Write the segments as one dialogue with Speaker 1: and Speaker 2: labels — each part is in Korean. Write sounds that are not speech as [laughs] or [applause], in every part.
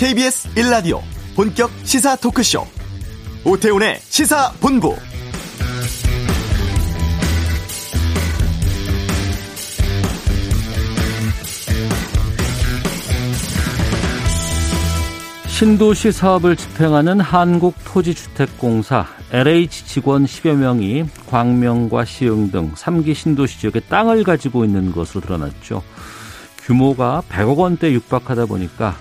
Speaker 1: KBS 1라디오 본격 시사 토크쇼 오태훈의 시사본부
Speaker 2: 신도시 사업을 집행하는 한국토지주택공사 LH 직원 10여 명이 광명과 시흥 등 3기 신도시 지역에 땅을 가지고 있는 것으로 드러났죠. 규모가 100억 원대 육박하다 보니까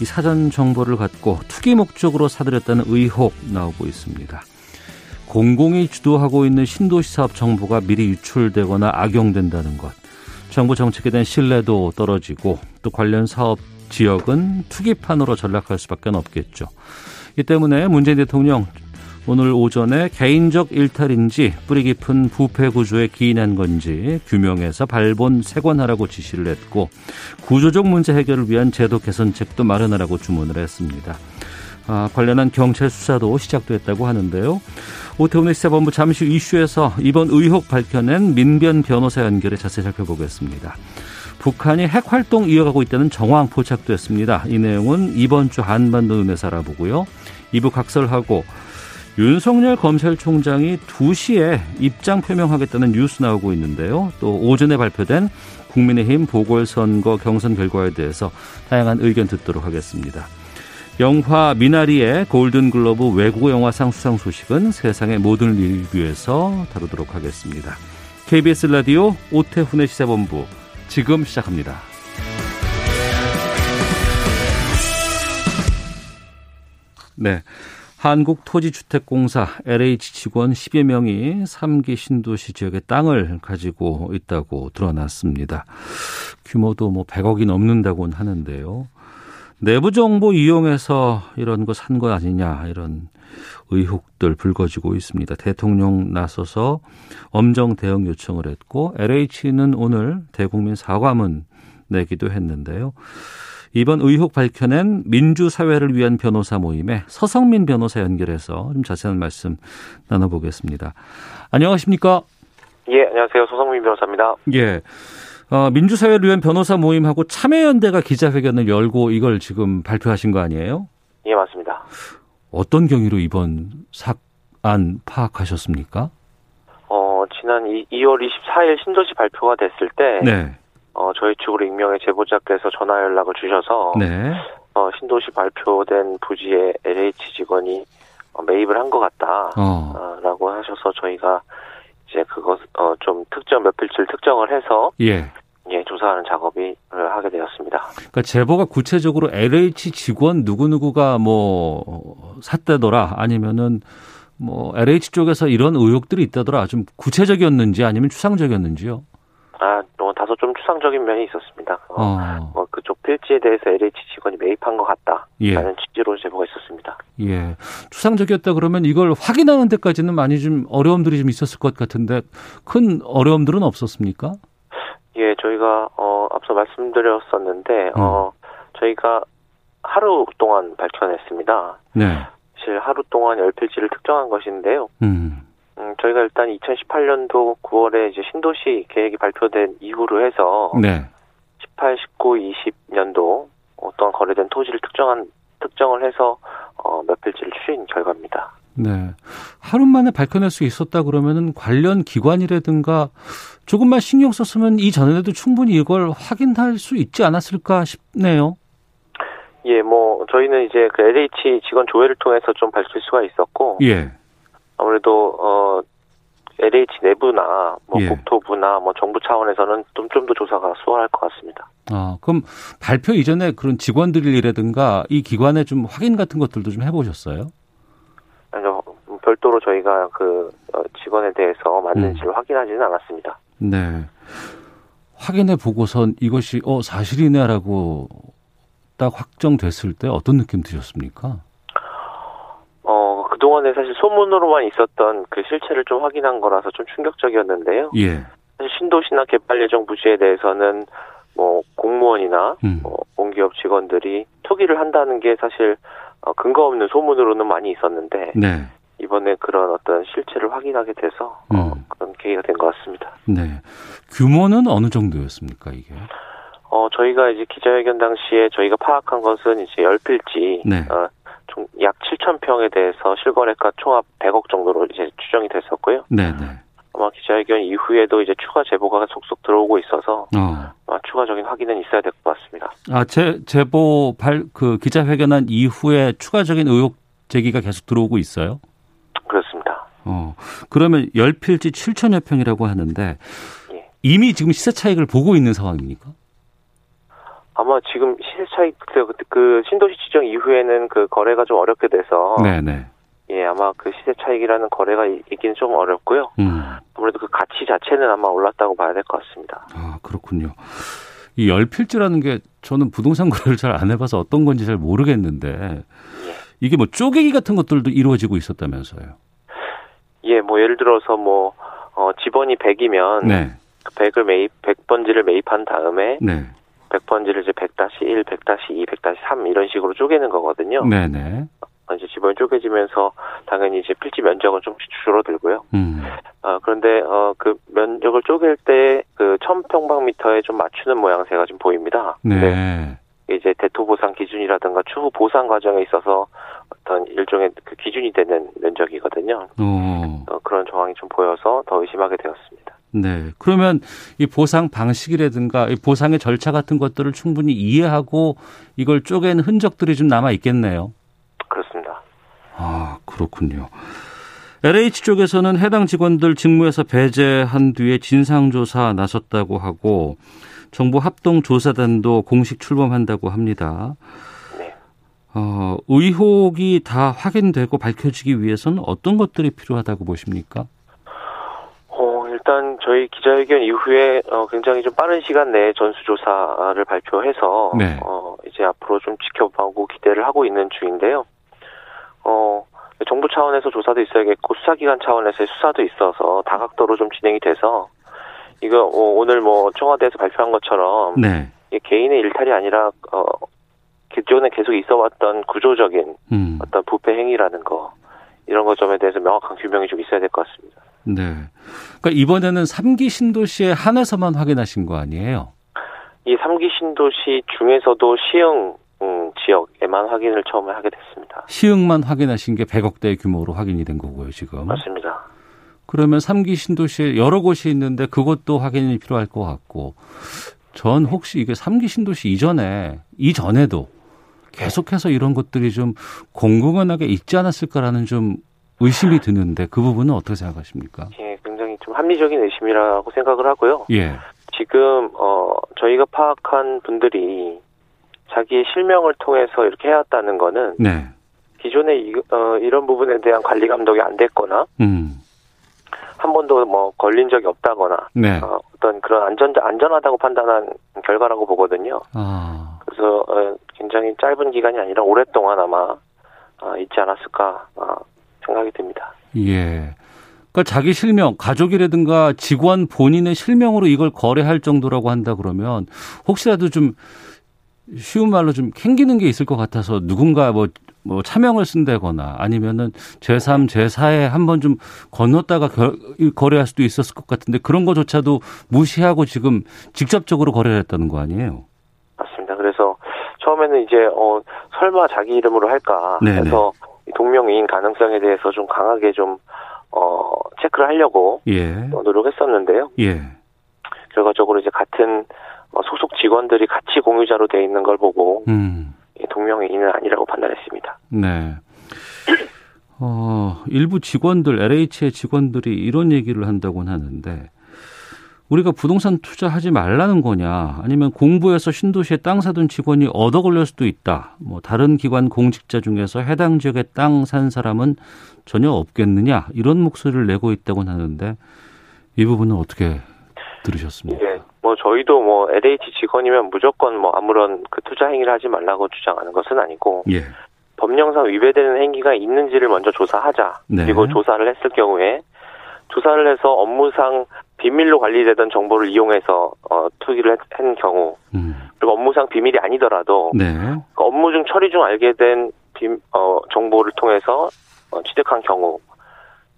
Speaker 2: 이 사전 정보를 갖고 투기 목적으로 사들였다는 의혹 나오고 있습니다. 공공이 주도하고 있는 신도시 사업 정보가 미리 유출되거나 악용된다는 것. 정부 정책에 대한 신뢰도 떨어지고 또 관련 사업 지역은 투기판으로 전락할 수밖에 없겠죠. 이 때문에 문재인 대통령 오늘 오전에 개인적 일탈인지 뿌리 깊은 부패 구조에 기인한 건지 규명해서 발본 세관하라고 지시를 했고 구조적 문제 해결을 위한 제도 개선책도 마련하라고 주문을 했습니다. 아, 관련한 경찰 수사도 시작됐다고 하는데요. 오태훈의 시사본부 잠시 후 이슈에서 이번 의혹 밝혀낸 민변 변호사 연결에 자세히 살펴보겠습니다. 북한이 핵 활동 이어가고 있다는 정황 포착됐습니다. 이 내용은 이번 주 한반도 눈에서 알아보고요. 2부 각설하고 윤석열 검찰총장이 2시에 입장 표명하겠다는 뉴스 나오고 있는데요. 또 오전에 발표된 국민의힘 보궐선거 경선 결과에 대해서 다양한 의견 듣도록 하겠습니다. 영화 미나리의 골든글러브 외국어 영화상 수상 소식은 세상의 모든 리뷰에서 다루도록 하겠습니다. KBS 라디오 오태훈의 시사본부 지금 시작합니다. 네. 한국토지주택공사 LH 직원 10여 명이 3기 신도시 지역의 땅을 가지고 있다고 드러났습니다. 규모도 뭐 100억이 넘는다고는 하는데요. 내부 정보 이용해서 이런 거 산 거 아니냐 이런 의혹들 불거지고 있습니다. 대통령 나서서 엄정 대응 요청을 했고 LH는 오늘 대국민 사과문 내기도 했는데요. 이번 의혹 밝혀낸 민주사회를 위한 변호사 모임에 서성민 변호사 연결해서 좀 자세한 말씀 나눠보겠습니다. 안녕하십니까?
Speaker 3: 예, 안녕하세요. 서성민 변호사입니다.
Speaker 2: 예. 어, 민주사회를 위한 변호사 모임하고 참여연대가 기자회견을 열고 이걸 지금 발표하신 거 아니에요?
Speaker 3: 예, 맞습니다.
Speaker 2: 어떤 경위로 이번 사안 파악하셨습니까?
Speaker 3: 어, 지난 2, 월 24일 신도시 발표가 됐을 때, 네. 어, 저희 측으로 익명의 제보자께서 전화 연락을 주셔서, 네. 어, 신도시 발표된 부지에 LH 직원이 어, 매입을 한 것 같다, 어. 라고 하셔서 저희가 이제 그것, 어, 좀 특정, 몇 필지를 특정을 해서, 예. 예, 조사하는 작업을 하게 되었습니다.
Speaker 2: 그러니까 제보가 구체적으로 LH 직원 누구누구가 뭐 샀다더라 아니면은 뭐 LH 쪽에서 이런 의혹들이 있다더라 좀 구체적이었는지 아니면 추상적이었는지요?
Speaker 3: 아, 뭐 다소 좀 추상적인 면이 있었습니다. 어, 어. 뭐 그쪽 필지에 대해서 LH 직원이 매입한 것 같다라는 예. 취지로 제보가 있었습니다.
Speaker 2: 예, 추상적이었다 그러면 이걸 확인하는 데까지는 많이 좀 어려움들이 좀 있었을 것 같은데 큰 어려움들은 없었습니까?
Speaker 3: 예, 저희가 어 앞서 말씀드렸었는데 음. 어 저희가 하루 동안 밝혀냈습니다. 네. 사실 하루 동안 열필지를 특정한 것인데요. 음. 음, 저희가 일단 2018년도 9월에 이제 신도시 계획이 발표된 이후로 해서 네. 18, 19, 20년도 어떤 거래된 토지를 특정한 특정을 해서 어, 몇 필지를 추린 결과입니다.
Speaker 2: 네. 하루 만에 밝혀낼 수 있었다 그러면은 관련 기관이라든가 조금만 신경 썼으면 이전에도 충분히 이걸 확인할 수 있지 않았을까 싶네요.
Speaker 3: 예, 뭐 저희는 이제 그 LH 직원 조회를 통해서 좀 밝힐 수가 있었고, 예. 아무래도 어 LH 내부나 뭐 예. 국토부나 뭐 정부 차원에서는 좀 좀 더 조사가 수월할 것 같습니다.
Speaker 2: 아, 그럼 발표 이전에 그런 직원들이라든가 이 기관에 좀 확인 같은 것들도 좀 해보셨어요?
Speaker 3: 아니요, 별도로 저희가 그 어, 직원에 대해서 맞는지를 음. 확인하지는 않았습니다.
Speaker 2: 네. 확인해 보고선 이것이 어 사실이네라고 딱 확정됐을 때 어떤 느낌 드셨습니까?
Speaker 3: 어 그동안에 사실 소문으로만 있었던 그 실체를 좀 확인한 거라서 좀 충격적이었는데요. 예. 사실 신도시나 개발 예정 부지에 대해서는 뭐 공무원이나 음. 뭐 공기업 직원들이 투기를 한다는 게 사실 어, 근거 없는 소문으로는 많이 있었는데 네. 이번에 그런 어떤 실체를 확인하게 돼서 어, 음. 그런 계기가 된 것 같습니다.
Speaker 2: 네. 규모는 어느 정도였습니까 이게?
Speaker 3: 어, 저희가 이제 기자회견 당시에 저희가 파악한 것은 이제 열 필지, 네. 어, 약 7천 평에 대해서 실거래가 총합 100억 정도로 이제 추정이 됐었고요. 네, 네. 아마 기자회견 이후에도 이제 추가 제보가 속속 들어오고 있어서 어. 아마 추가적인 확인은 있어야 될 것 같습니다.
Speaker 2: 아, 제, 제보 발, 그 기자회견한 이후에 추가적인 의혹 제기가 계속 들어오고 있어요?
Speaker 3: 그렇습니다.
Speaker 2: 어, 그러면 열필지 7천여 평이라고 하는데 예. 이미 지금 시세 차익을 보고 있는 상황입니까?
Speaker 3: 아마 지금 시세 차익 그, 그 신도시 지정 이후에는 그 거래가 좀 어렵게 돼서 네네. 예 아마 그 시세 차익이라는 거래가 있기는 좀 어렵고요. 음. 아무래도 그 가치 자체는 아마 올랐다고 봐야 될 것 같습니다.
Speaker 2: 아 그렇군요. 이 열필지라는 게 저는 부동산 [laughs] 거래를 잘 안 해봐서 어떤 건지 잘 모르겠는데 예. 이게 뭐 쪼개기 같은 것들도 이루어지고 있었다면서요?
Speaker 3: 예, 뭐 예를 들어서 뭐 어, 집원이 100이면 네. 100을 매입 100번지를 매입한 다음에 네. 100번지를 이제 100-1, 100-2, 100-3 이런 식으로 쪼개는 거거든요. 네네. 어, 이제 집원이 쪼개지면서 당연히 이제 필지 면적은 좀 줄어들고요. 음. 어, 그런데 어, 그 면적을 쪼갤 때 그 1000평방미터에 좀 맞추는 모양새가 좀 보입니다. 네. 이제 대토 보상 기준이라든가 추후 보상 과정에 있어서 어떤 일종의 그 기준이 되는 면적이거든요. 어. 어, 그런 정황이 좀 보여서 더 의심하게 되었습니다.
Speaker 2: 네. 그러면 이 보상 방식이라든가 이 보상의 절차 같은 것들을 충분히 이해하고 이걸 쪼갠 흔적들이 좀 남아 있겠네요.
Speaker 3: 그렇습니다.
Speaker 2: 아, 그렇군요. LH 쪽에서는 해당 직원들 직무에서 배제한 뒤에 진상조사 나섰다고 하고 정부 합동조사단도 공식 출범한다고 합니다. 네. 어, 의혹이 다 확인되고 밝혀지기 위해서는 어떤 것들이 필요하다고 보십니까?
Speaker 3: 일단 저희 기자회견 이후에 어, 굉장히 좀 빠른 시간 내에 전수조사를 발표해서 네. 어, 이제 앞으로 좀 지켜보고 기대를 하고 있는 중인데요. 어, 정부 차원에서 조사도 있어야겠고 수사기관 차원에서의 수사도 있어서 다각도로 좀 진행이 돼서 이거 어, 오늘 뭐 청와대에서 발표한 것처럼 네. 개인의 일탈이 아니라 어, 기존에 계속 있어왔던 구조적인 음. 어떤 부패 행위라는 거 이런 것 점에 대해서 명확한 규명이 좀 있어야 될 것 같습니다.
Speaker 2: 네. 그러니까 이번에는 3기 신도시에 한해서만 확인하신 거 아니에요?
Speaker 3: 이 3기 신도시 중에서도 시흥 음, 지역에만 확인을 처음에 하게 됐습니다.
Speaker 2: 시흥만 확인하신 게 100억대 규모로 확인이 된 거고요, 지금.
Speaker 3: 맞습니다.
Speaker 2: 그러면 3기 신도시에 여러 곳이 있는데 그것도 확인이 필요할 것 같고 전 혹시 이게 3기 신도시 이전에 이전에도 계속해서 이런 것들이 좀 공공연하게 있지 않았을까라는 좀 의심이 드는데 그 부분은 어떻게 생각하십니까?
Speaker 3: 예, 굉장히 좀 합리적인 의심이라고 생각을 하고요. 예. 지금 어 저희가 파악한 분들이 자기의 실명을 통해서 이렇게 해왔다는 거는 네. 기존에 이, 어, 이런 부분에 대한 관리 감독이 안 됐거나 음. 한 번도 뭐 걸린 적이 없다거나 네. 어, 떤 그런 안전 안전하다고 판단한 결과라고 보거든요. 아. 그래서 어, 굉장히 짧은 기간이 아니라 오랫동안 아마 어, 있지 않았을까 어, 생각이 듭니다.
Speaker 2: 예. 그러니까 자기 실명, 가족이라든가 직원 본인의 실명으로 이걸 거래할 정도라고 한다 그러면 혹시라도 좀 쉬운 말로 좀 캥기는 게 있을 것 같아서 누군가 뭐, 뭐 차명을 쓴다거나 아니면은 제3, 제4에 한번 좀 건넜다가 겨, 거래할 수도 있었을 것 같은데 그런 거조차도 무시하고 지금 직접적으로 거래를 했다는 거 아니에요?
Speaker 3: 맞습니다. 그래서 처음에는 이제 어 설마 자기 이름으로 할까 네네. 동명이인 가능성에 대해서 좀 강하게 좀 어, 체크를 하려고 예. 노력했었는데요. 예. 결과적으로 이제 같은 어, 소속 직원들이 같이 공유자로 돼 있는 걸 보고 음. 동명이인은 아니라고 판단했습니다.
Speaker 2: 네. 어, 일부 직원들 LH의 직원들이 이런 얘기를 한다고는 하는데 우리가 부동산 투자하지 말라는 거냐 아니면 공부해서 신도시에 땅 사둔 직원이 얻어 걸릴 수도 있다. 뭐 다른 기관 공직자 중에서 해당 지역에 땅 산 사람은 전혀 없겠느냐 이런 목소리를 내고 있다고 하는데 이 부분은 어떻게 들으셨습니까? 예,
Speaker 3: 뭐 저희도 뭐 LH 직원이면 무조건 뭐 아무런 그 투자 행위를 하지 말라고 주장하는 것은 아니고 예. 법령상 위배되는 행위가 있는지를 먼저 조사하자. 네. 그리고 조사를 했을 경우에 조사를 해서 업무상 비밀로 관리되던 정보를 이용해서 어, 투기를 한 경우 음. 그리고 업무상 비밀이 아니더라도 네. 그 업무 중 처리 중 알게 된 비, 어, 정보를 통해서 어, 취득한 경우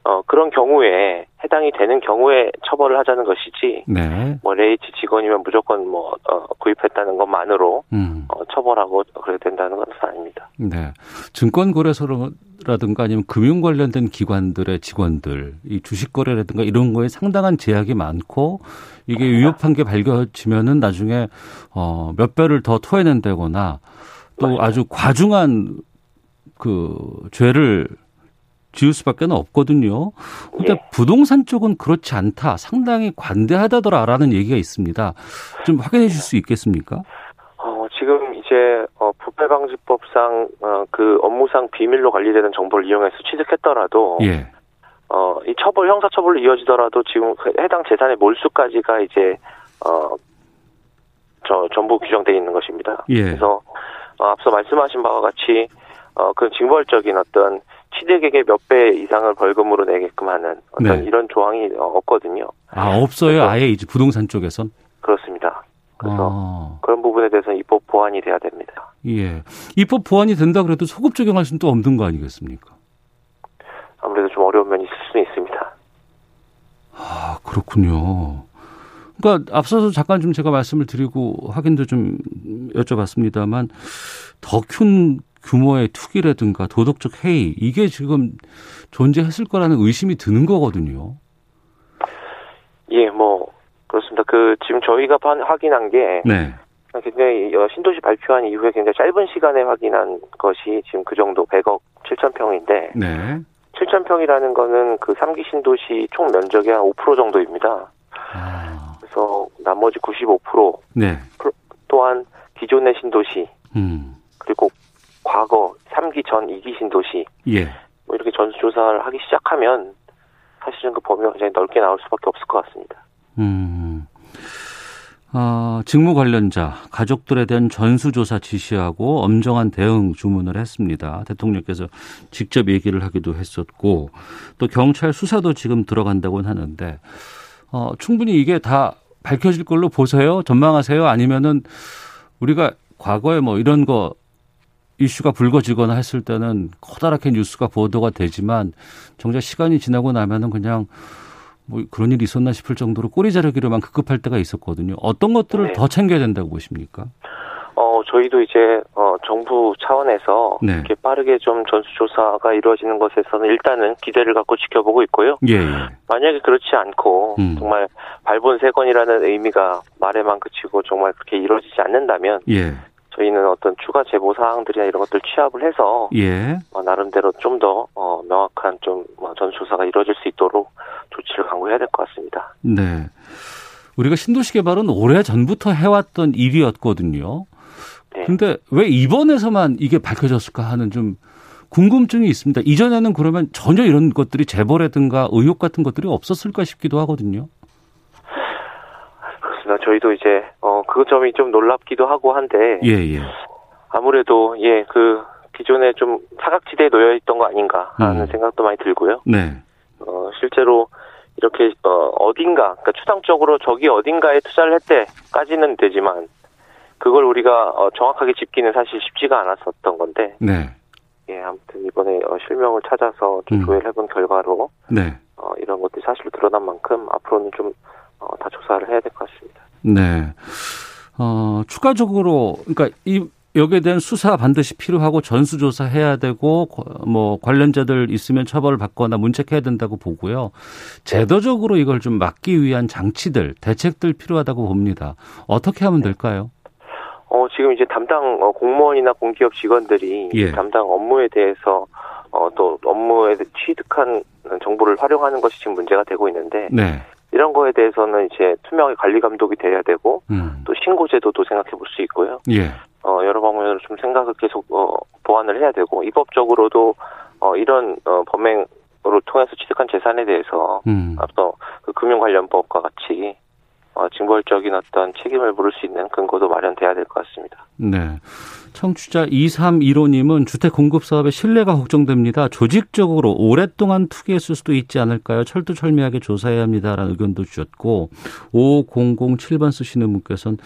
Speaker 3: 어, 그런 경우에 해당이 되는 경우에 처벌을 하자는 것이지, 네. 뭐 레이치 직원이면 무조건 뭐 어, 구입했다는 것만으로 음. 어, 처벌하고 그래야 된다는 것은 아닙니다.
Speaker 2: 네, 증권거래소라든가 아니면 금융 관련된 기관들의 직원들, 이 주식 거래라든가 이런 거에 상당한 제약이 많고 이게 위협한 게 밝혀지면은 나중에 어, 몇 배를 더 토해낸다거나 또 맞습니다. 아주 과중한 그 죄를 지을 수밖에 없거든요. 근데 예. 부동산 쪽은 그렇지 않다. 상당히 관대하다더라라는 얘기가 있습니다. 좀 확인해 주실 수 있겠습니까?
Speaker 3: 어, 지금 이제 어, 부패 방지법상 어, 그 업무상 비밀로 관리되는 정보를 이용해서 취득했더라도 예. 어, 이 처벌 형사 처벌로 이어지더라도 지금 해당 재산의 몰수까지가 이제 어, 저 전부 규정되어 있는 것입니다. 예. 그래서 어, 앞서 말씀하신 바와 같이 어, 그 징벌적인 어떤 취득액의 몇 배 이상을 벌금으로 내게끔 하는 어떤 네. 이런 조항이 없거든요.
Speaker 2: 아 없어요. 아예 이제 부동산 쪽에선
Speaker 3: 그렇습니다. 그래서 아. 그런 부분에 대해서는 입법 보완이 돼야 됩니다.
Speaker 2: 예, 입법 보완이 된다 그래도 소급 적용할 수는 또 없는 거 아니겠습니까?
Speaker 3: 아무래도 좀 어려운 면이 있을 수는 있습니다.
Speaker 2: 아 그렇군요. 그러니까 앞서서 잠깐 좀 제가 말씀을 드리고 확인도 좀 여쭤봤습니다만 더 큰 규모의 투기라든가 도덕적 해이 이게 지금 존재했을 거라는 의심이 드는 거거든요.
Speaker 3: 예, 뭐 그렇습니다. 그 지금 저희가 확인한 게 네. 굉장히 어, 신도시 발표한 이후에 굉장히 짧은 시간에 확인한 것이 지금 그 정도 100억 7천 평인데 네. 7천 평이라는 거는 그 3기 신도시 총 면적의 한 5% 정도입니다. 아. 그래서 나머지 95% 네. 또한 기존의 신도시 음. 그리고 과거 3기 전 2기 신 도시 예. 뭐 이렇게 전수조사를 하기 시작하면 사실은 그 범위가 굉장히 넓게 나올 수밖에 없을 것 같습니다. 음.
Speaker 2: 어, 직무 관련자 가족들에 대한 전수조사 지시하고 엄정한 대응 주문을 했습니다. 대통령께서 직접 얘기를 하기도 했었고 또 경찰 수사도 지금 들어간다고 하는데 어, 충분히 이게 다 밝혀질 걸로 보세요. 전망하세요. 아니면은 우리가 과거에 뭐 이런 거 이슈가 불거지거나 했을 때는 커다랗게 뉴스가 보도가 되지만 정작 시간이 지나고 나면은 그냥 뭐 그런 일이 있었나 싶을 정도로 꼬리 자르기로만 급급할 때가 있었거든요. 어떤 것들을 네. 더 챙겨야 된다고 보십니까?
Speaker 3: 어, 저희도 이제, 어, 정부 차원에서 네. 이렇게 빠르게 좀 전수조사가 이루어지는 것에서는 일단은 기대를 갖고 지켜보고 있고요. 예. 예. 만약에 그렇지 않고, 음. 정말 발본 세건이라는 의미가 말에만 그치고 정말 그렇게 이루어지지 않는다면, 예. 저희는 어떤 추가 제보 사항들이나 이런 것들 취합을 해서 예. 어, 나름대로 좀 더 어, 명확한 좀 어, 전수사가 이루어질 수 있도록 조치를 강구해야 될 것 같습니다.
Speaker 2: 네. 우리가 신도시 개발은 오래 전부터 해왔던 일이었거든요. 네. 근데 왜 이번에서만 이게 밝혀졌을까 하는 좀 궁금증이 있습니다. 이전에는 그러면 전혀 이런 것들이 제보라든가 의혹 같은 것들이 없었을까 싶기도 하거든요.
Speaker 3: 그렇습니다. 저희도 이제 어 그 점이 좀 놀랍기도 하고 한데 예, 예. 아무래도 예 그 기존에 좀 사각지대에 놓여 있던 거 아닌가 하는 음. 생각도 많이 들고요. 네. 어 실제로 이렇게 어 어딘가 그러니까 추상적으로 저기 어딘가에 투자를 했대까지는 되지만 그걸 우리가 어 정확하게 짚기는 사실 쉽지가 않았었던 건데. 네. 예, 아무튼 이번에 어, 실명을 찾아서 좀 음. 조회를 해본 결과로 네. 어, 이런 것들이 사실로 드러난 만큼 앞으로는 좀 어, 다 조사를 해야 될 것 같습니다.
Speaker 2: 네. 어, 추가적으로 그러니까 이 여기에 대한 수사 반드시 필요하고 전수조사 해야 되고 뭐 관련자들 있으면 처벌을 받거나 문책해야 된다고 보고요. 제도적으로 이걸 좀 막기 위한 장치들, 대책들 필요하다고 봅니다. 어떻게 하면 될까요?
Speaker 3: 어, 지금 이제 담당 어, 공무원이나 공기업 직원들이 예. 담당 업무에 대해서 어, 또 업무에 취득한 정보를 활용하는 것이 지금 문제가 되고 있는데 네. 이런 거에 대해서는 이제 투명하게 관리 감독이 돼야 되고 음. 또 신고 제도도 생각해 볼 수 있고요. 예. 어, 여러 방면으로 좀 생각을 계속 어, 보완을 해야 되고 입법적으로도 어, 이런 어, 범행 으로 통해서 취득한 재산에 대해서 음. 앞서 그 금융 관련법과 같이 어, 징벌적인 어떤 책임을 물을 수 있는 근거도 마련돼야 될 것 같습니다.
Speaker 2: 네. 청취자 2315님은 주택 공급 사업의 신뢰가 걱정됩니다. 조직적으로 오랫동안 투기했을 수도 있지 않을까요? 철두철미하게 조사해야 합니다라는 의견도 주셨고 5007번 쓰시는 분께서는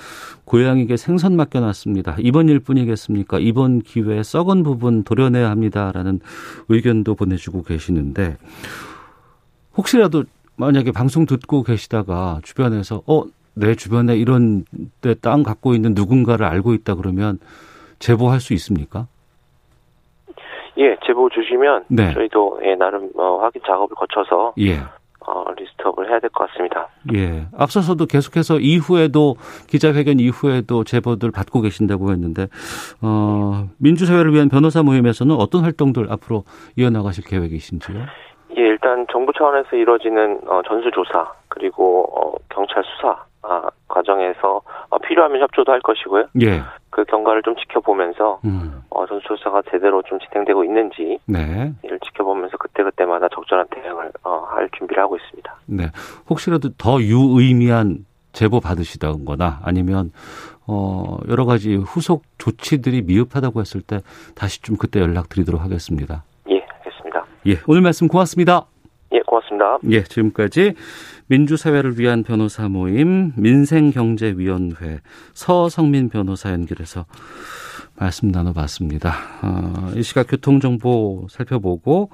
Speaker 2: 고양이에게 생선 맡겨놨습니다. 이번 일뿐이겠습니까? 이번 기회에 썩은 부분 도려내야 합니다라는 의견도 보내주고 계시는데 혹시라도 만약에 방송 듣고 계시다가 주변에서 어, 내 주변에 이런 데 땅 갖고 있는 누군가를 알고 있다 그러면 제보할 수 있습니까?
Speaker 3: 예, 제보 주시면 네. 저희도 예, 나름 어, 확인 작업을 거쳐서 예. 어, 리스트업을 해야 될 것 같습니다.
Speaker 2: 예. 앞서서도 계속해서 이후에도 기자회견 이후에도 제보들 받고 계신다고 했는데 어, 민주사회를 위한 변호사 모임에서는 어떤 활동들 앞으로 이어나가실 계획이신지요?
Speaker 3: 예, 일단 정부 차원에서 이루어지는 어, 전수조사 그리고 어, 경찰 수사 아, 과정에서 어, 필요하면 협조도 할 것이고요. 예. 그 경과를 좀 지켜보면서 음. 어, 전수조사가 제대로 좀 진행되고 있는지 네. 이를 지켜보면서 그때 그때마다 적절한 대응을 어, 할 준비를 하고 있습니다.
Speaker 2: 네. 혹시라도 더 유의미한 제보 받으시다거나 아니면 어, 여러 가지 후속 조치들이 미흡하다고 했을 때 다시 좀 그때 연락드리도록 하겠습니다.
Speaker 3: 예,
Speaker 2: 오늘 말씀 고맙습니다.
Speaker 3: 예, 고맙습니다.
Speaker 2: 예, 지금까지 민주사회를 위한 변호사 모임 민생경제위원회 서성민 변호사 연결해서 말씀 나눠봤습니다. 어, 이 시각 교통정보 살펴보고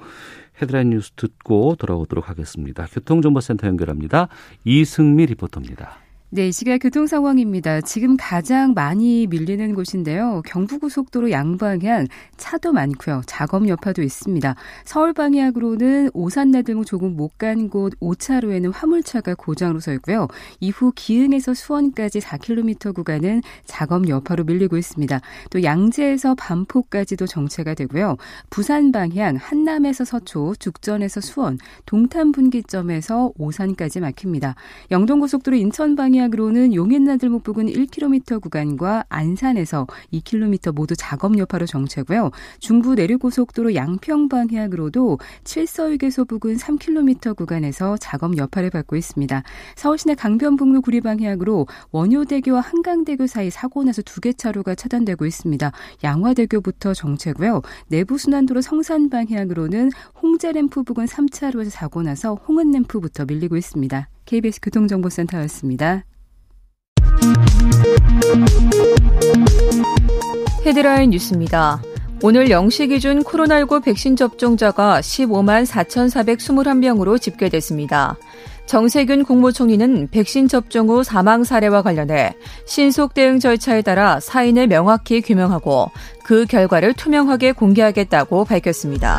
Speaker 2: 헤드라인 뉴스 듣고 돌아오도록 하겠습니다. 교통정보센터 연결합니다. 이승미 리포터입니다.
Speaker 4: 네, 이 시각 교통 상황입니다. 지금 가장 많이 밀리는 곳인데요. 경부고속도로 양방향 차도 많고요. 작업 여파도 있습니다. 서울 방향으로는 오산 나들목 조금 못 간 곳 5차로에는 화물차가 고장으로 서 있고요. 이후 기흥에서 수원까지 4km 구간은 작업 여파로 밀리고 있습니다. 또 양재에서 반포까지도 정체가 되고요. 부산 방향 한남에서 서초, 죽전에서 수원, 동탄 분기점에서 오산까지 막힙니다. 영동고속도로 인천 방향 방향으로는 용인나들목 부근 1km 구간과 안산에서 2km 모두 작업 여파로 정체고요. 중부 내륙고속도로 양평 방향으로도 칠서휴게소 부근 3km 구간에서 작업 여파를 받고 있습니다. 서울시내 강변북로 구리 방향으로 원효대교와 한강대교 사이 사고 나서 두 개 차로가 차단되고 있습니다. 양화대교부터 정체고요. 내부순환도로 성산 방향으로는 홍제램프 부근 3차로에서 사고 나서 홍은램프부터 밀리고 있습니다. KBS 교통정보센터였습니다.
Speaker 5: 헤드라인 뉴스입니다. 오늘 0시 기준 코로나19 백신 접종자가 15만 4,421명으로 집계됐습니다. 정세균 국무총리는 백신 접종 후 사망 사례와 관련해 신속 대응 절차에 따라 사인을 명확히 규명하고 그 결과를 투명하게 공개하겠다고 밝혔습니다.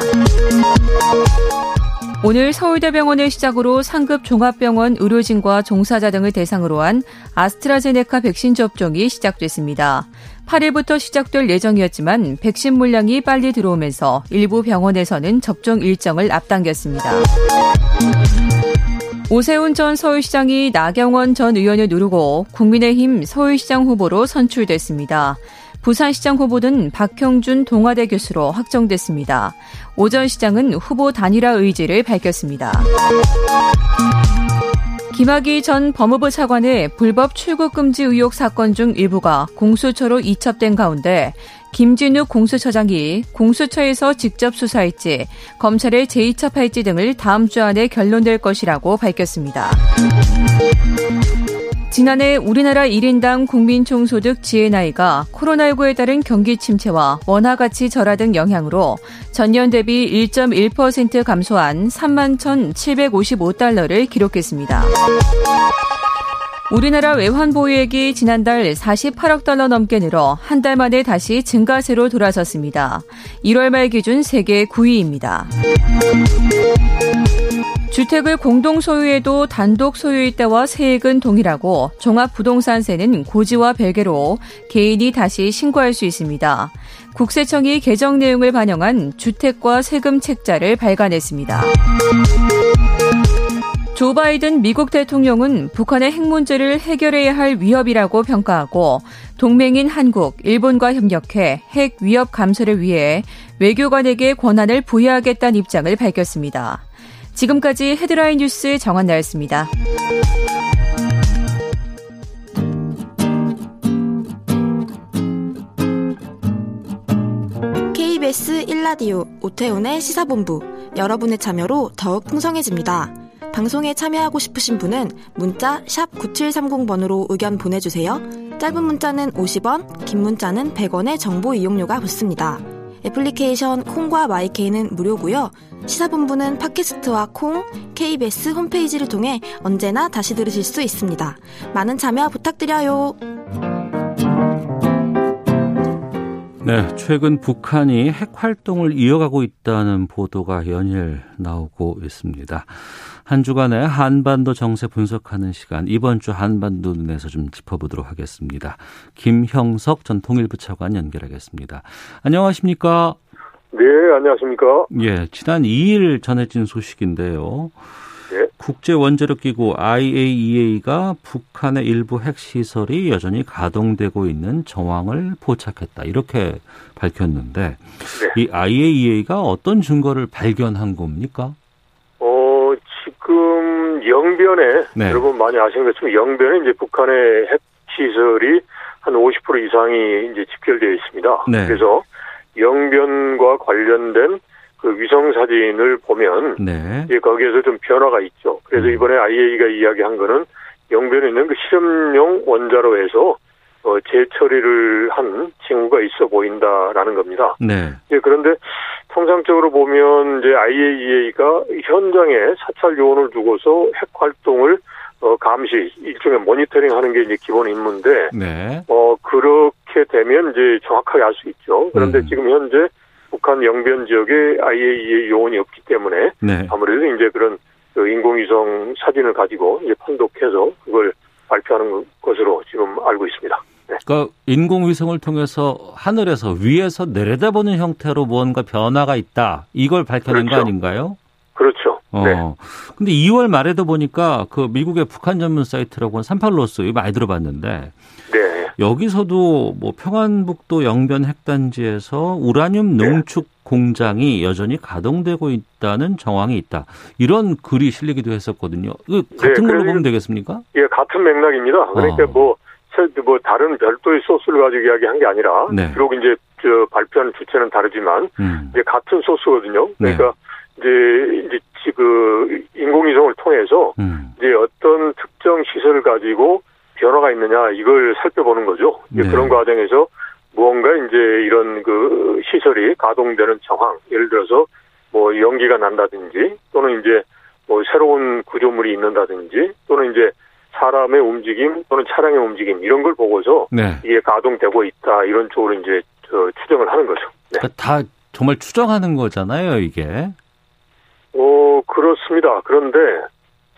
Speaker 5: 오늘 서울대병원을 시작으로 상급 종합병원 의료진과 종사자 등을 대상으로 한 아스트라제네카 백신 접종이 시작됐습니다. 8일부터 시작될 예정이었지만 백신 물량이 빨리 들어오면서 일부 병원에서는 접종 일정을 앞당겼습니다. 오세훈 전 서울시장이 나경원 전 의원을 누르고 국민의힘 서울시장 후보로 선출됐습니다. 부산시장 후보 는 박형준 동아대 교수로 확정됐습니다. 오전 시장은 후보 단일화 의지를 밝혔습니다. 김학의 전 법무부 차관의 불법 출국 금지 의혹 사건 중 일부가 공수처로 이첩된 가운데 김진욱 공수처장이 공수처에서 직접 수사할지 검찰에 재이첩할지 등을 다음 주 안에 결론될 것이라고 밝혔습니다. 지난해 우리나라 1인당 국민 총소득 지혜 나이가 코로나19에 따른 경기 침체와 원화 가치 절하 등 영향으로 전년 대비 1.1% 감소한 3만 1,755달러를 기록했습니다. 우리나라 외환 보유액이 지난달 48억 달러 넘게 늘어 한 달 만에 다시 증가세로 돌아섰습니다. 1월 말 기준 세계 9위입니다. 주택을 공동 소유해도 단독 소유일 때와 세액은 동일하고 종합부동산세는 고지와 별개로 개인이 다시 신고할 수 있습니다. 국세청이 개정 내용을 반영한 주택과 세금 책자를 발간했습니다. 조 바이든 미국 대통령은 북한의 핵 문제를 해결해야 할 위협이라고 평가하고 동맹인 한국, 일본과 협력해 핵 위협 감소를 위해 외교관에게 권한을 부여하겠다는 입장을 밝혔습니다. 지금까지 헤드라인 뉴스 정한 나였습니다.
Speaker 6: 1라디오 오태훈의 시사본부 여러분의 참여로 더욱 풍성해집니다. 방송에 참여하고 싶으신 분은 문자 9730번으로 의견 보내주세요. 짧은 문자는 50원, 긴 문자는 100원의 정보 이용료가 붙습니다. 애플리케이션 콩과 마이케이는 무료고요. 시사본부는 팟캐스트와 콩, KBS 홈페이지를 통해 언제나 다시 들으실 수 있습니다. 많은 참여 부탁드려요.
Speaker 2: 네, 최근 북한이 핵 활동을 이어가고 있다는 보도가 연일 나오고 있습니다. 한 주간의 한반도 정세 분석하는 시간, 이번 주 한반도 눈에서 좀 짚어보도록 하겠습니다. 김형석 전 통일부 차관 연결하겠습니다. 안녕하십니까?
Speaker 7: 네, 안녕하십니까?
Speaker 2: 예, 지난 2일 전해진 소식인데요. 네. 국제 원자력 기구 IAEA가 북한의 일부 핵 시설이 여전히 가동되고 있는 정황을 포착했다. 이렇게 밝혔는데 네. 이 IAEA가 어떤 증거를 발견한 겁니까?
Speaker 7: 어, 지금 영변에 네. 여러분 많이 아시는 것처럼 영변에 이제 북한의 핵 시설이 한 50% 이상이 이제 집결되어 있습니다. 네. 그래서 영변과 관련된 그 위성 사진을 보면 네. 예, 거기에서 좀 변화가 있죠. 그래서 음. 이번에 IAEA가 이야기한 거는 영변에 있는 그 실험용 원자로에서 어, 재처리를 한 징후가 있어 보인다라는 겁니다. 네. 예, 그런데 통상적으로 보면 이제 IAEA가 현장에 사찰 요원을 두고서 핵 활동을 어, 감시, 일종의 모니터링 하는 게 이제 기본 임무인데, 네. 어, 그렇게 되면 이제 정확하게 알 수 있죠. 그런데 음. 지금 현재 북한 영변 지역에 IAEA 요원이 없기 때문에 네. 아무래도 이제 그런 그 인공위성 사진을 가지고 이제 판독해서 그걸 발표하는 것으로 지금 알고 있습니다.
Speaker 2: 네. 그러니까 인공위성을 통해서 하늘에서 위에서 내려다보는 형태로 무언가 변화가 있다. 이걸 밝혀낸 그렇죠. 거 아닌가요?
Speaker 7: 그렇죠.
Speaker 2: 어. 네. 근데 2월 말에도 보니까 그 미국의 북한 전문 사이트라고 하는 삼팔로스 이 많이 들어봤는데 네. 여기서도 뭐 평안북도 영변 핵단지에서 우라늄 네. 농축 네. 공장이 여전히 가동되고 있다는 정황이 있다. 이런 글이 실리기도 했었거든요. 그 같은 네, 걸로 보면 되겠습니까?
Speaker 7: 예, 같은 맥락입니다. 그러니까 어. 뭐, 뭐 다른 별도의 소스를 가지고 이야기한 게 아니라 네. 비록 이제 저 발표하는 주체는 다르지만 음. 이제 같은 소스거든요. 그러니까 네. 이제 이제 그 인공위성을 통해서 음. 이제 어떤 특정 시설을 가지고 변화가 있느냐 이걸 살펴보는 거죠. 네. 그런 과정에서 무언가 이제 이런 그 시설이 가동되는 상황, 예를 들어서 뭐 연기가 난다든지 또는 이제 뭐 새로운 구조물이 있는다든지 또는 이제 사람의 움직임 또는 차량의 움직임 이런 걸 보고서 네. 이게 가동되고 있다 이런 쪽으로 이제 저 추정을 하는 거죠.
Speaker 2: 네. 그러니까 다 정말 추정하는 거잖아요, 이게.
Speaker 7: 어 그렇습니다. 그런데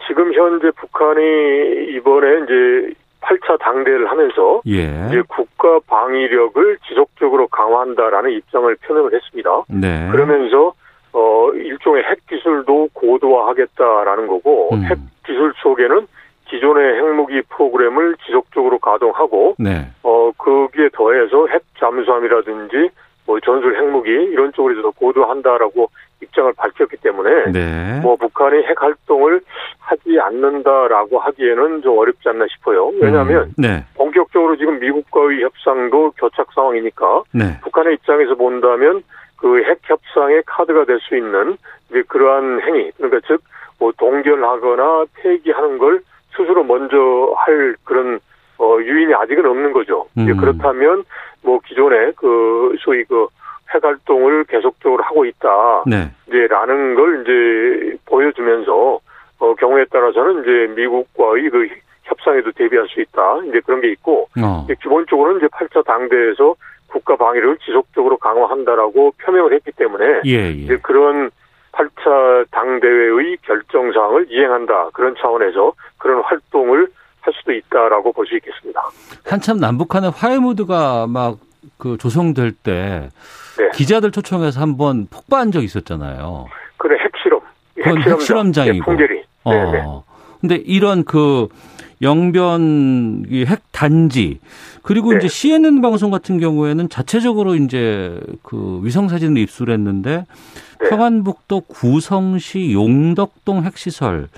Speaker 7: 지금 현재 북한이 이번에 이제 8차 당대를 하면서 예. 이제 국가 방위력을 지속적으로 강화한다라는 입장을 표명을 했습니다. 네. 그러면서 어 일종의 핵 기술도 고도화하겠다라는 거고 음. 핵 기술 속에는 기존의 핵무기 프로그램을 지속적으로 가동하고 네. 어 거기에 더해서 핵 잠수함이라든지 뭐 전술 핵무기 이런 쪽으로 고도한다라고 입장을 밝혔기 때문에 네. 뭐 북한이 핵 활동을 하지 않는다라고 하기에는 좀 어렵지 않나 싶어요. 왜냐하면 음. 네. 본격적으로 지금 미국과의 협상도 교착 상황이니까 네. 북한의 입장에서 본다면 그 핵 협상의 카드가 될 수 있는 그러한 행위 그러니까 즉 뭐 동결하거나 폐기하는 걸 스스로 먼저 할 그런 어 유인이 아직은 없는 거죠. 음. 그렇다면 뭐 기존에 그 소위 그 핵활동을 계속적으로 하고 있다. 네. 이제 라는 걸 이제 보여주면서 어, 경우에 따라서는 이제 미국과의 그 협상에도 대비할 수 있다. 이제 그런 게 있고 어. 이제 기본적으로는 이제 8차 당대에서 국가 방위를 지속적으로 강화한다라고 표명을 했기 때문에 예, 예. 이제 그런 8차 당대회의 결정사항을 이행한다. 그런 차원에서 그런 활동을 할 수도 있다라고 볼 수 있겠습니다.
Speaker 2: 한참 남북한의 화해 무드가 막 그 조성될 때 네. 기자들 초청해서 한번 폭발한 적 있었잖아요.
Speaker 7: 그래 핵실험.
Speaker 2: 그건 핵실험장이고.
Speaker 7: 네, 풍계리.
Speaker 2: 어. 네, 네. 근데 이런 그 영변 핵 단지 그리고 네. 이제 CNN 방송 같은 경우에는 자체적으로 이제 그 위성 사진을 입수했는데 네. 평안북도 구성시 용덕동 핵시설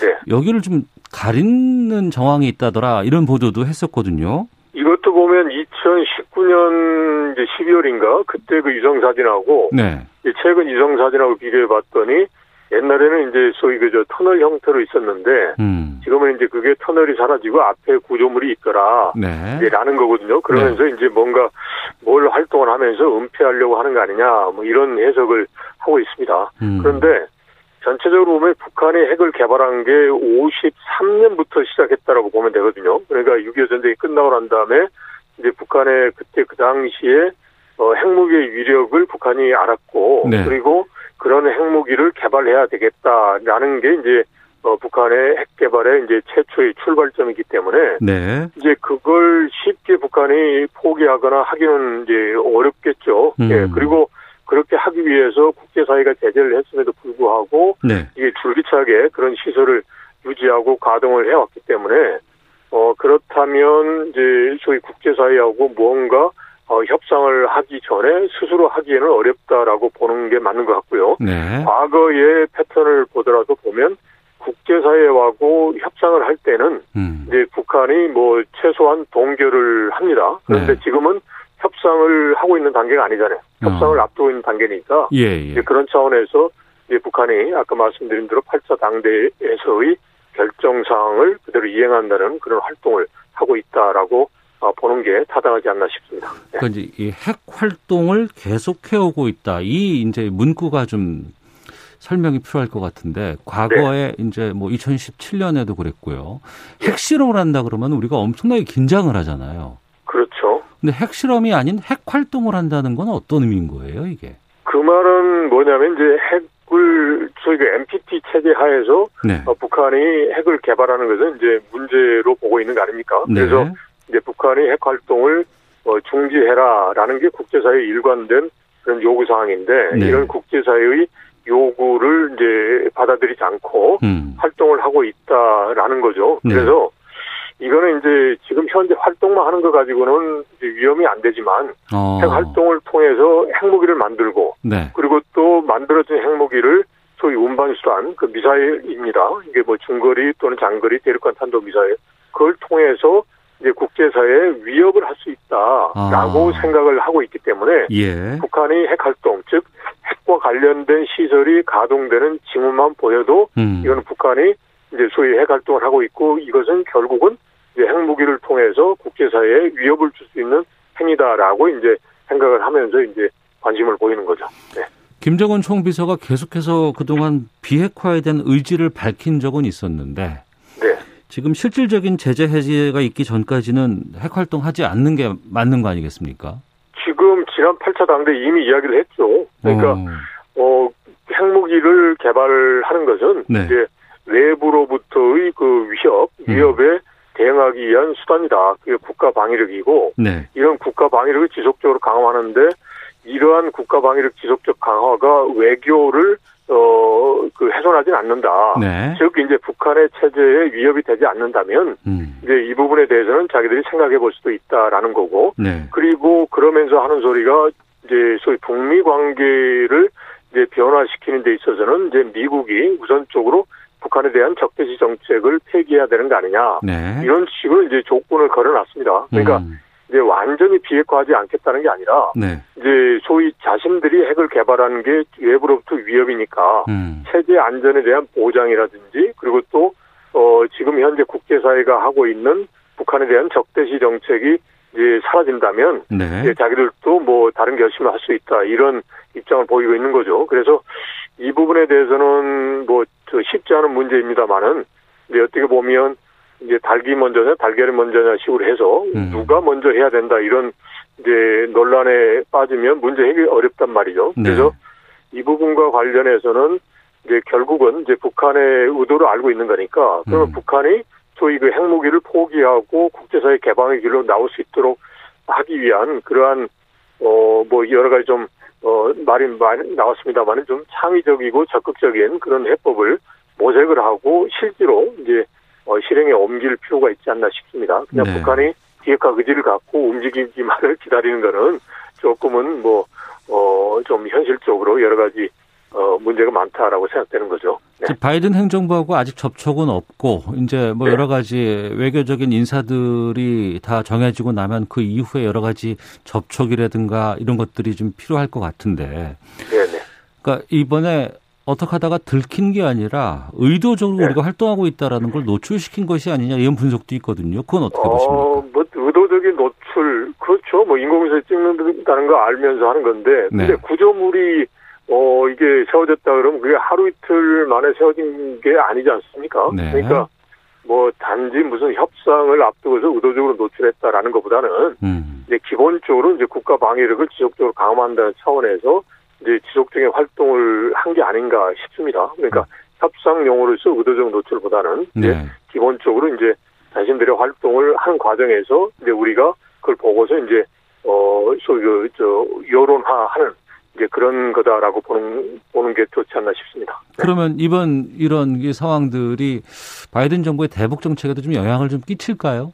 Speaker 2: 네. 여기를 좀 가리는 정황이 있다더라 이런 보도도 했었거든요.
Speaker 7: 이것도 보면 2019년 이제 12월인가 그때 그 유성 사진하고 네. 최근 유성 사진하고 비교해 봤더니 옛날에는 이제 소위 그저 터널 형태로 있었는데 음. 지금은 이제 그게 터널이 사라지고 앞에 구조물이 있더라 네. 라는 거거든요. 그러면서 네. 이제 뭔가 뭘 활동을 하면서 은폐하려고 하는 거 아니냐 뭐 이런 해석을 하고 있습니다. 음. 그런데 전체적으로 보면 북한이 핵을 개발한 게 53년부터 시작했다라고 보면 되거든요. 그러니까 6.25 전쟁이 끝나고 난 다음에 이제 북한의 그때 그 당시에 어, 핵무기의 위력을 북한이 알았고 네. 그리고 그런 핵무기를 개발해야 되겠다라는 게 이제 어, 북한의 핵 개발의 이제 최초의 출발점이기 때문에 네. 이제 그걸 쉽게 북한이 포기하거나 하기는 이제 어렵겠죠. 음. 예. 그리고 그렇게 하기 위해서 국제사회가 제재를 했음에도 불구하고 네. 이게 줄기차게 그런 시설을 유지하고 가동을 해왔기 때문에 어 그렇다면 이제 소위 국제사회하고 무언가 어, 협상을 하기 전에 스스로 하기에는 어렵다라고 보는 게 맞는 것 같고요. 네. 과거의 패턴을 보더라도 보면 국제사회하고 협상을 할 때는 음. 이제 북한이 뭐 최소한 동결을 합니다. 그런데 네. 지금은 협상을 하고 있는 단계가 아니잖아요. 협상을 어. 앞두고 있는 단계니까 예, 예. 그런 차원에서 이제 북한이 아까 말씀드린 대로 8차 당대에서의 결정사항을 그대로 이행한다는 그런 활동을 하고 있다라고 어, 보는 게 타당하지 않나 싶습니다.
Speaker 2: 네. 그러니까 이제 이 핵 활동을 계속해오고 있다. 이 이제 문구가 좀 설명이 필요할 것 같은데 과거에 네. 이제 뭐 2017년에도 그랬고요. 핵실험을 한다 그러면 우리가 엄청나게 긴장을 하잖아요.
Speaker 7: 그렇죠.
Speaker 2: 근데 핵실험이 아닌 핵 활동을 한다는 건 어떤 의미인 거예요, 이게?
Speaker 7: 그 말은 뭐냐면 이제 핵을 저희가 NPT 체계 하에서 네. 어, 북한이 핵을 개발하는 것은 이제 문제로 보고 있는 거 아닙니까? 네. 그래서 이제 북한이 핵 활동을 어, 중지해라라는 게 국제사회의 일관된 그런 요구 사항인데 네. 이런 국제사회의 요구를 이제 받아들이지 않고 음. 활동을 하고 있다라는 거죠. 네. 그래서 이거는 이제 지금 현재 활동만 하는 거 가지고는 위험이 안 되지만 어. 핵 활동을 통해서 핵무기를 만들고 네. 그리고 또 만들어진 핵무기를 소위 운반 수단 그 미사일입니다. 이게 뭐 중거리 또는 장거리 대륙간 탄도 미사일 그걸 통해서 이제 국제사회에 위협을 할 수 있다라고 아. 생각을 하고 있기 때문에 예. 북한이 핵 활동 즉 핵과 관련된 시설이 가동되는 징후만 보여도 음. 이거는 북한이 이제 소위 핵 활동을 하고 있고 이것은 결국은 이제 핵무기를 통해서 국제사회에 위협을 줄 수 있는 행위다라고 이제 생각을 하면서 이제 관심을 보이는 거죠. 네.
Speaker 2: 김정은 총비서가 계속해서 그동안 비핵화에 대한 의지를 밝힌 적은 있었는데 네. 지금 실질적인 제재 해제가 있기 전까지는 핵 활동하지 않는 게 맞는 거 아니겠습니까?
Speaker 7: 지금 지난 8차 당대 이미 이야기를 했죠. 그러니까 어, 어 핵무기를 개발하는 것은 네. 이제 외부로부터의 그 위협, 음. 위협에 음. 대응하기 위한 수단이다. 그게 국가 방위력이고 네. 이런 국가 방위력을 지속적으로 강화하는데 이러한 국가 방위력 지속적 강화가 외교를 어 그 훼손하지는 않는다. 네. 즉 이제 북한의 체제에 위협이 되지 않는다면 음. 이제 이 부분에 대해서는 자기들이 생각해 볼 수도 있다라는 거고. 네. 그리고 그러면서 하는 소리가 이제 소위 북미 관계를 이제 변화시키는 데 있어서는 이제 미국이 우선적으로 북한에 대한 적대시 정책을 폐기해야 되는 거 아니냐. 네. 이런 식으로 이제 조건을 걸어놨습니다. 그러니까 음. 이제 완전히 비핵화하지 않겠다는 게 아니라 네. 이제 소위 자신들이 핵을 개발하는 게 외부로부터 위협이니까 음. 체제 안전에 대한 보장이라든지 그리고 또 어, 지금 현재 국제사회가 하고 있는 북한에 대한 적대시 정책이 이제 사라진다면 네. 이제 자기들도 뭐 다른 결심을 할 수 있다 이런 입장을 보이고 있는 거죠. 그래서 이 부분에 대해서는 뭐 쉽지 않은 문제입니다만은 이제 어떻게 보면 이제 닭이 먼저냐 달걀이 먼저냐 식으로 해서 음. 누가 먼저 해야 된다 이런 이제 논란에 빠지면 문제 해결이 어렵단 말이죠. 네. 그래서 이 부분과 관련해서는 이제 결국은 이제 북한의 의도를 알고 있는 거니까 그러면 음. 북한이 소위 그 핵무기를 포기하고 국제사회 개방의 길로 나올 수 있도록 하기 위한 그러한 어 뭐 여러 가지 좀 어, 말이 많이 나왔습니다만은 좀 창의적이고 적극적인 그런 해법을 모색을 하고 실제로 이제 어, 실행에 옮길 필요가 있지 않나 싶습니다. 그냥 네. 북한이 비핵화 의지를 갖고 움직이기만을 [laughs] 기다리는 거는 조금은 뭐, 어, 좀 현실적으로 여러 가지 어, 문제가 많다라고 생각되는 거죠.
Speaker 2: 네. 바이든 행정부하고 아직 접촉은 없고 이제 뭐 네. 여러 가지 외교적인 인사들이 다 정해지고 나면 그 이후에 여러 가지 접촉이라든가 이런 것들이 좀 필요할 것 같은데. 네, 네. 그러니까 이번에 어떻게 하다가 들킨 게 아니라 의도적으로 네. 우리가 활동하고 있다라는 걸 노출시킨 것이 아니냐 이런 분석도 있거든요. 그건 어떻게 어, 보십니까?
Speaker 7: 뭐 의도적인 노출 그렇죠. 뭐 인공위성 찍는다는 거 알면서 하는 건데 네. 근데 구조물이 어 이게 세워졌다 그러면 그게 하루 이틀 만에 세워진 게 아니지 않습니까? 네. 그러니까 뭐 단지 무슨 협상을 앞두고서 의도적으로 노출했다라는 것보다는 음. 이제 기본적으로 이제 국가 방위력을 지속적으로 강화한다는 차원에서 이제 지속적인 활동을 한 게 아닌가 싶습니다. 그러니까 음. 협상용으로서 의도적 노출보다는 네. 기본적으로 이제 자신들의 활동을 하는 과정에서 이제 우리가 그걸 보고서 이제 어 소위 그저 여론화하는 이제 그런 거다라고 보는 보는 게 좋지 않나 싶습니다.
Speaker 2: 네. 그러면 이번 이런 상황들이 바이든 정부의 대북 정책에도 좀 영향을 좀 끼칠까요?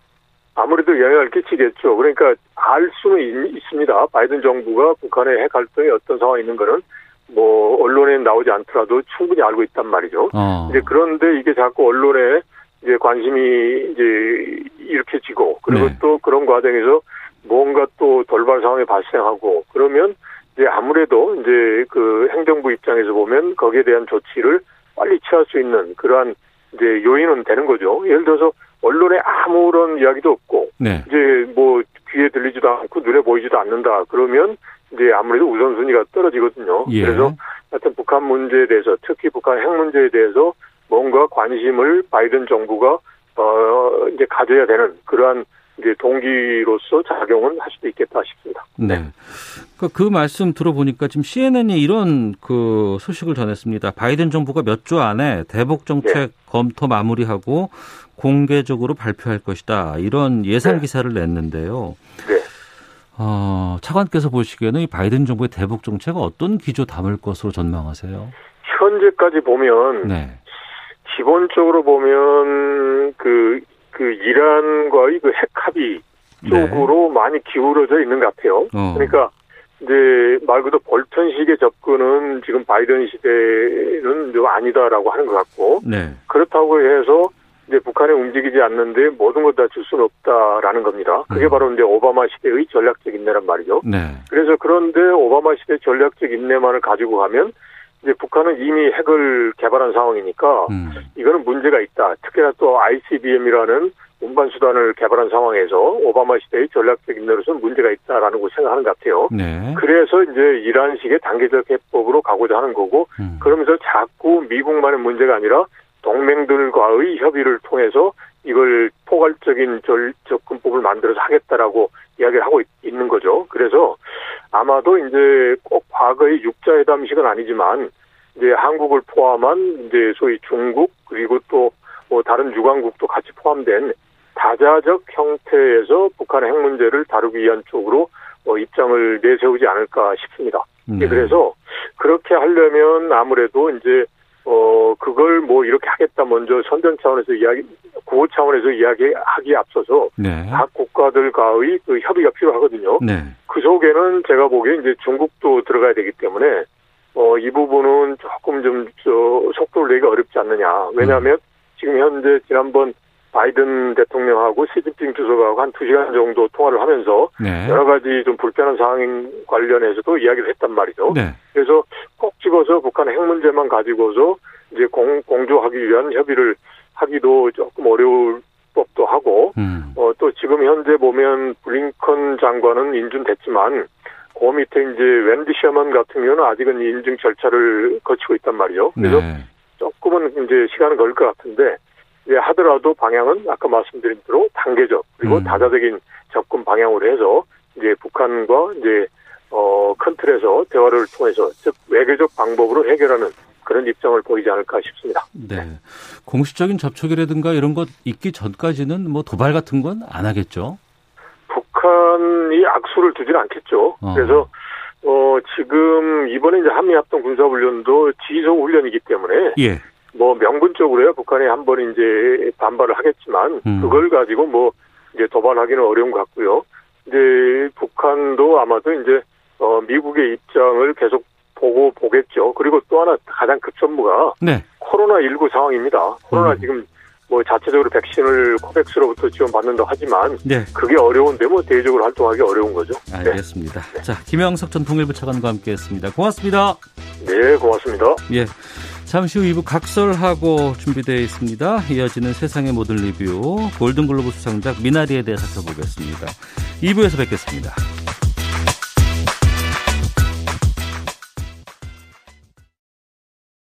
Speaker 7: 아무래도 영향을 끼치겠죠. 그러니까 알 수는 있, 습니다 바이든 정부가 북한의 핵 활동이 어떤 상황이 있는 거는 뭐 언론에 나오지 않더라도 충분히 알고 있단 말이죠. 어. 이제 그런데 이게 자꾸 언론에 이제 관심이 이제 이렇게 지고 그리고 네. 또 그런 과정에서 뭔가 또 돌발 상황이 발생하고 그러면 이제 아무래도 이제 그 행정부 입장에서 보면 거기에 대한 조치를 빨리 취할 수 있는 그러한 이제 요인은 되는 거죠. 예를 들어서 언론에 아무런 이야기도 없고 네. 이제 뭐 귀에 들리지도 않고 눈에 보이지도 않는다. 그러면 이제 아무래도 우선순위가 떨어지거든요. 예. 그래서 하여튼 북한 문제에 대해서 특히 북한 핵 문제에 대해서 뭔가 관심을 바이든 정부가 어 이제 가져야 되는 그러한 이제 동기로서 작용은 할 수도 있겠다 싶습니다.
Speaker 2: 네. 그, 그 말씀 들어보니까 지금 CNN이 이런 그 소식을 전했습니다. 바이든 정부가 몇 주 안에 대북 정책 네. 검토 마무리하고 공개적으로 발표할 것이다. 이런 예상 네. 기사를 냈는데요. 네. 어, 차관께서 보시기에는 이 바이든 정부의 대북 정책은 어떤 기조 담을 것으로 전망하세요?
Speaker 7: 현재까지 보면 네. 기본적으로 보면 그, 그 이란과의 그 핵 합의 쪽으로 네. 많이 기울어져 있는 것 같아요. 어. 그러니까 이제 말 그대로 볼턴식의 접근은 지금 바이든 시대는 좀 아니다라고 하는 것 같고 네. 그렇다고 해서 이제 북한에 움직이지 않는데 모든 것다줄 수는 없다라는 겁니다. 그게 음. 바로 이제 오바마 시대의 전략적 인내란 말이죠. 네. 그래서 그런데 오바마 시대 전략적 인내만을 가지고 가면 이제 북한은 이미 핵을 개발한 상황이니까 음. 이거는 문제가 있다. 특히나 또 ICBM이라는 운반 수단을 개발한 상황에서 오바마 시대의 전략적 인내로서는 문제가 있다라는 걸 생각하는 것 같아요. 네. 그래서 이제 이란식의 단계적 해법으로 가고자 하는 거고 음. 그러면서 자꾸 미국만의 문제가 아니라 동맹들과의 협의를 통해서 이걸 포괄적인 절, 접근법을 만들어서 하겠다라고 이야기를 하고 있, 는 거죠. 그래서 아마도 이제 꼭 과거의 육자회담식은 아니지만 이제 한국을 포함한 이제 소위 중국 그리고 또 뭐 다른 유관국도 같이 포함된 다자적 형태에서 북한의 핵 문제를 다루기 위한 쪽으로 어, 입장을 내세우지 않을까 싶습니다. 네. 그래서 그렇게 하려면 아무래도 이제 어, 그걸 뭐 이렇게 하겠다 먼저 선전 차원에서 이야기, 구호 차원에서 이야기하기에 앞서서 네. 각 국가들과의 그 협의가 필요하거든요. 네. 그 속에는 제가 보기에 이제 중국도 들어가야 되기 때문에 어, 이 부분은 조금 좀, 저, 속도를 내기가 어렵지 않느냐. 왜냐하면 음. 지금 현재 지난번 바이든 대통령하고 시진핑 주석하고 한두 시간 정도 통화를 하면서 네. 여러 가지 좀 불편한 상황 관련해서도 이야기를 했단 말이죠. 네. 그래서 꼭 집어서 북한의 핵 문제만 가지고서 이제 공, 공조하기 위한 협의를 하기도 조금 어려울 법도 하고 음. 어, 또 지금 현재 보면 블링컨 장관은 인준됐지만 그 밑에 이제 웬디 셔먼 같은 경우는 아직은 인증 절차를 거치고 있단 말이죠. 그래서 네. 조금은 이제 시간은 걸릴 것 같은데 예, 하더라도 방향은 아까 말씀드린 대로 단계적 그리고 음. 다자적인 접근 방향으로 해서 이제 북한과 이제 어, 큰 틀에서 대화를 통해서 즉 외교적 방법으로 해결하는 그런 입장을 보이지 않을까 싶습니다.
Speaker 2: 네. 공식적인 접촉이라든가 이런 것 있기 전까지는 뭐 도발 같은 건 안 하겠죠?
Speaker 7: 북한이 악수를 두지는 않겠죠. 어. 그래서 어, 지금 이번에 이제 한미 합동 군사 훈련도 지속 훈련이기 때문에 예. 뭐 명분적으로야 북한이 한 번 이제 반발을 하겠지만 음. 그걸 가지고 뭐 이제 도발하기는 어려운 것 같고요. 이제 북한도 아마도 이제 어 미국의 입장을 계속 보고 보겠죠. 그리고 또 하나 가장 급선무가 네. 코로나 19 상황입니다. 코로나 음. 지금 뭐 자체적으로 백신을 코백스로부터 지원받는다 하지만 네. 그게 어려운데 뭐 대외적으로 활동하기 어려운 거죠.
Speaker 2: 알겠습니다. 네. 자 김영석 전 통일부 차관과 함께했습니다. 고맙습니다.
Speaker 7: 네, 고맙습니다.
Speaker 2: 예. 잠시 후 2부 각설하고 준비되어 있습니다. 이어지는 세상의 모든 리뷰 골든글로브 수상작 미나리에 대해 살펴보겠습니다. 2부에서 뵙겠습니다.